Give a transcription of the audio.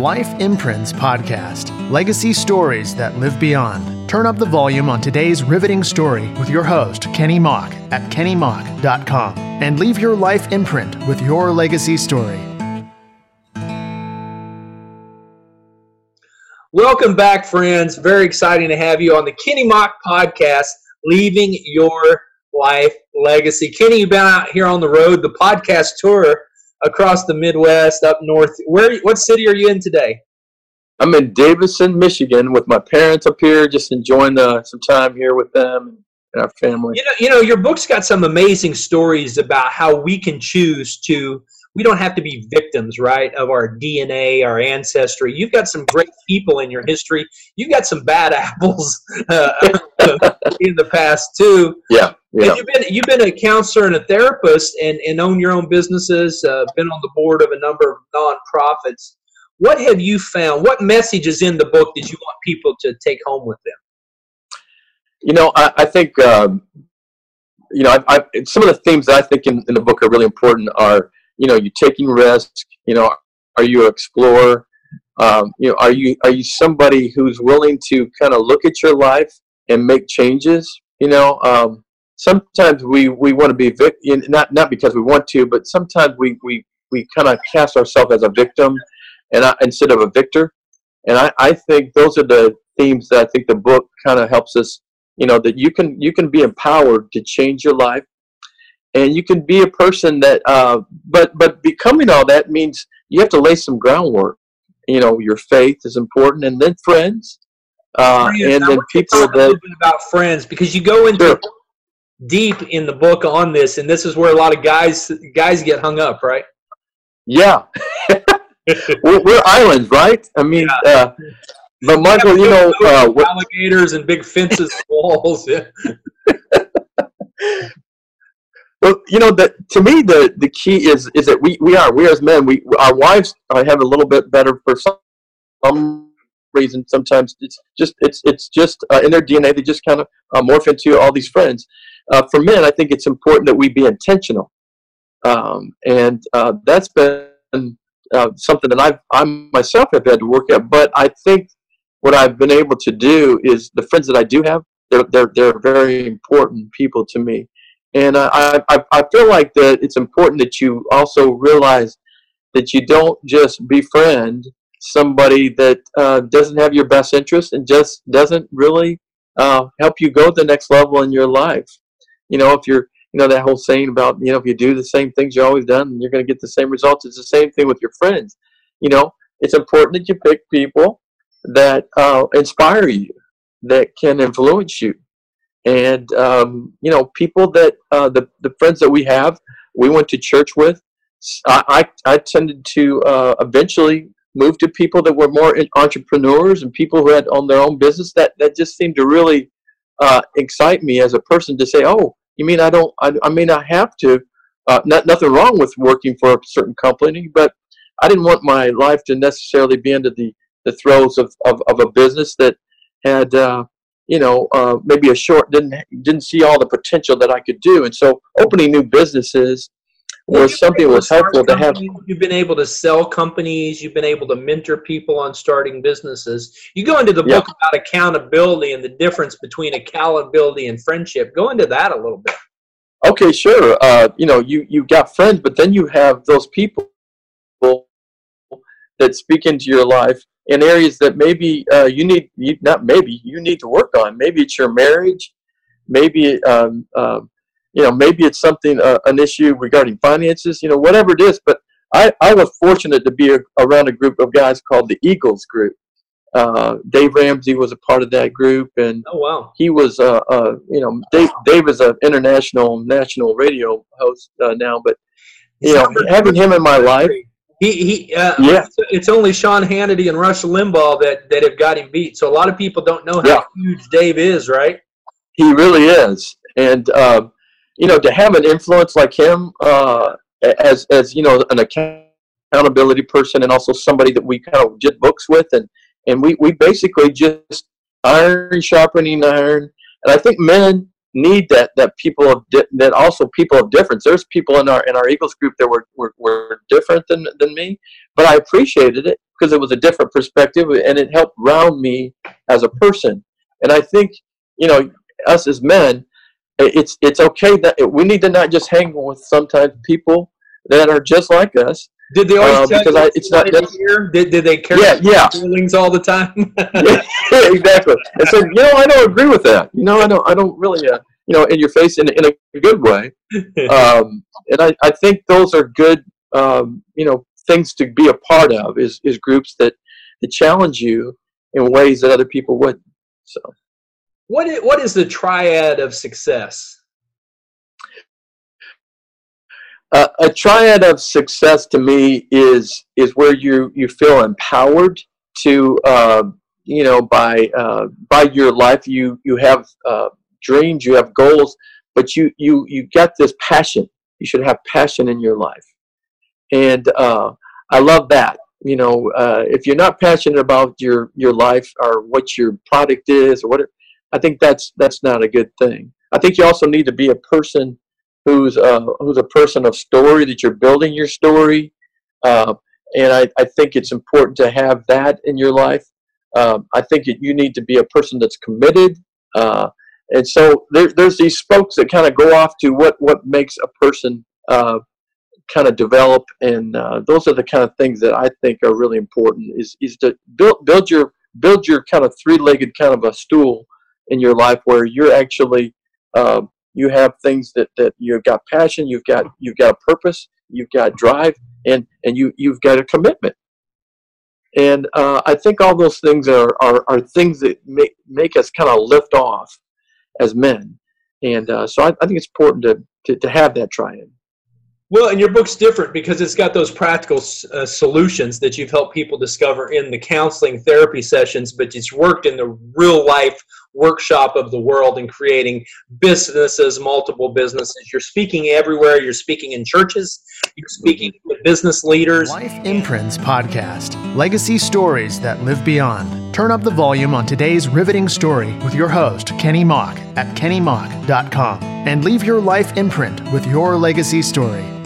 Life Imprints Podcast Legacy Stories that Live Beyond. Turn up the volume on today's riveting story with your host, Kenny Mock, at kennymock.com, and leave your life imprint with your legacy story. Welcome back, friends. Very exciting to have you on the Kenny Mock Podcast, Leaving Your Life Legacy. Kenny, you've been out here on the road, the podcast tour across the Midwest, up north. Where? What city are you in today? I'm in Davison, Michigan, with my parents up here, just enjoying the, some time here with them and our family. You know, you know, your book's got some amazing stories about how we can choose to. We don't have to be victims, right, of our DNA, our ancestry. You've got some great people in your history. You've got some bad apples uh, in the past too. Yeah. Yeah. And you've been you've been a counselor and a therapist, and, and own your own businesses. Uh, been on the board of a number of nonprofits. What have you found? What message is in the book that you want people to take home with them? You know, I, I think um, you know I, I, some of the themes that I think in, in the book are really important are you know you taking risks. You know, are you an explorer? Um, you know, are you are you somebody who's willing to kind of look at your life and make changes? You know, um, sometimes we, we want to be vic- not not because we want to, but sometimes we we, we kind of cast ourselves as a victim, and I, instead of a victor. And I, I think those are the themes that I think the book kind of helps us. You know that you can you can be empowered to change your life, and you can be a person that. Uh, but but becoming all that means you have to lay some groundwork. You know your faith is important, and then friends, uh, and then people that about friends because you go into sure deep in the book on this, and this is where a lot of guys guys get hung up, right? Yeah, we're, we're, islands, right? I mean, yeah. uh, but Michael, you know, uh, alligators and big fences, walls. well, you know, that to me, the the key is is that we we are we as men, we our wives have a little bit better for some, some reason. Sometimes it's just it's it's just uh, in their DNA. They just kind of uh, morph into all these friends uh, for men, I think it's important that we be intentional, um, and uh, that's been uh, something that I've I myself have had to work at. But I think what I've been able to do is the friends that I do have, they're they're, they're very important people to me, and I, I I feel like that it's important that you also realize that you don't just befriend somebody that uh, doesn't have your best interest and just doesn't really uh, help you go the next level in your life you know, if you're, you know, that whole saying about, you know, if you do the same things you always done, you're going to get the same results. It's the same thing with your friends. You know, it's important that you pick people that uh, inspire you, that can influence you. And, um, you know, people that, uh, the, the friends that we have, we went to church with, I, I, I tended to uh, eventually move to people that were more entrepreneurs and people who had on their own business that, that just seemed to really uh, excite me as a person to say, oh, you mean I don't? I, I may not have to. Uh, not, nothing wrong with working for a certain company, but I didn't want my life to necessarily be under the, the throes of, of, of a business that had, uh, you know, uh, maybe a short didn't didn't see all the potential that I could do. And so, opening new businesses well, was something that was helpful to have. You've been able to sell companies. You've been able to mentor people on starting businesses. You go into the book about accountability and the difference between accountability and friendship. Go into that a little bit. Okay, sure. Uh, you know, you you got friends, but then you have those people that speak into your life in areas that maybe uh, you need you, not maybe you need to work on. Maybe it's your marriage. Maybe um, um, you know, maybe it's something, uh, an issue regarding finances, you know, whatever it is. But I, I was fortunate to be a, around a group of guys called the Eagles Group. Uh, Dave Ramsey was a part of that group, and oh wow, he was, uh, uh, you know, Dave, Dave is an international national radio host uh, now, but you know, having him in my life. He, he uh, yeah. It's only Sean Hannity and Rush Limbaugh that, that have got him beat. So a lot of people don't know how yeah. huge Dave is, right? He really is, and uh, you know, to have an influence like him uh, as as you know an accountability person and also somebody that we kind of did books with and and we we basically just iron sharpening iron and I think men need that that people of di- that also people of difference. There's people in our in our Eagles group that were were, were different than than me, but I appreciated it because it was a different perspective and it helped round me as a person. And I think you know us as men, it's it's okay that we need to not just hang with sometimes people that are just like us. Did they always uh, tell because you I, it's not here? Did, did they carry yeah, yeah. feelings all the time? yeah, exactly. And so you know, I don't agree with that. You know, I don't. I don't really. Uh, you know, in your face in, in a good way. Um, and I, I think those are good. Um, you know, things to be a part of is is groups that that challenge you in ways that other people wouldn't. So, what is, what is the triad of success? Uh, a triad of success to me is is where you you feel empowered to uh, you know by uh, by your life. You you have uh, dreams you have goals but you you you get this passion. You should have passion in your life. And uh, I love that. You know uh, if you're not passionate about your your life or what your product is or what I think that's that's not a good thing. I think you also need to be a person who's uh, who's a person of story that you're building your story uh, and I, I think it's important to have that in your life. Um, I think it, you need to be a person that's committed uh, and so there, there's these spokes that kind of go off to what what makes a person uh, kind of develop and uh, those are the kind of things that I think are really important is is to build build your build your kind of three-legged kind of a stool in your life where you're actually uh, you have things that, that you've got passion, you've got you've got a purpose, you've got drive, and and you you've got a commitment. And uh, I think all those things are, are, are things that make make us kind of lift off as men. And uh, so I, I, think it's important to, to, to have that triad. Well, and your book's different because it's got those practical uh, solutions that you've helped people discover in the counseling therapy sessions, but it's worked in the real life workshop of the world in creating businesses, multiple businesses. You're speaking everywhere. You're speaking in churches. You're speaking with business leaders. Life Imprints Podcast Legacy Stories that Live Beyond. Turn up the volume on today's riveting story with your host, Kenny Mock, at kennymock.com and leave your life imprint with your legacy story.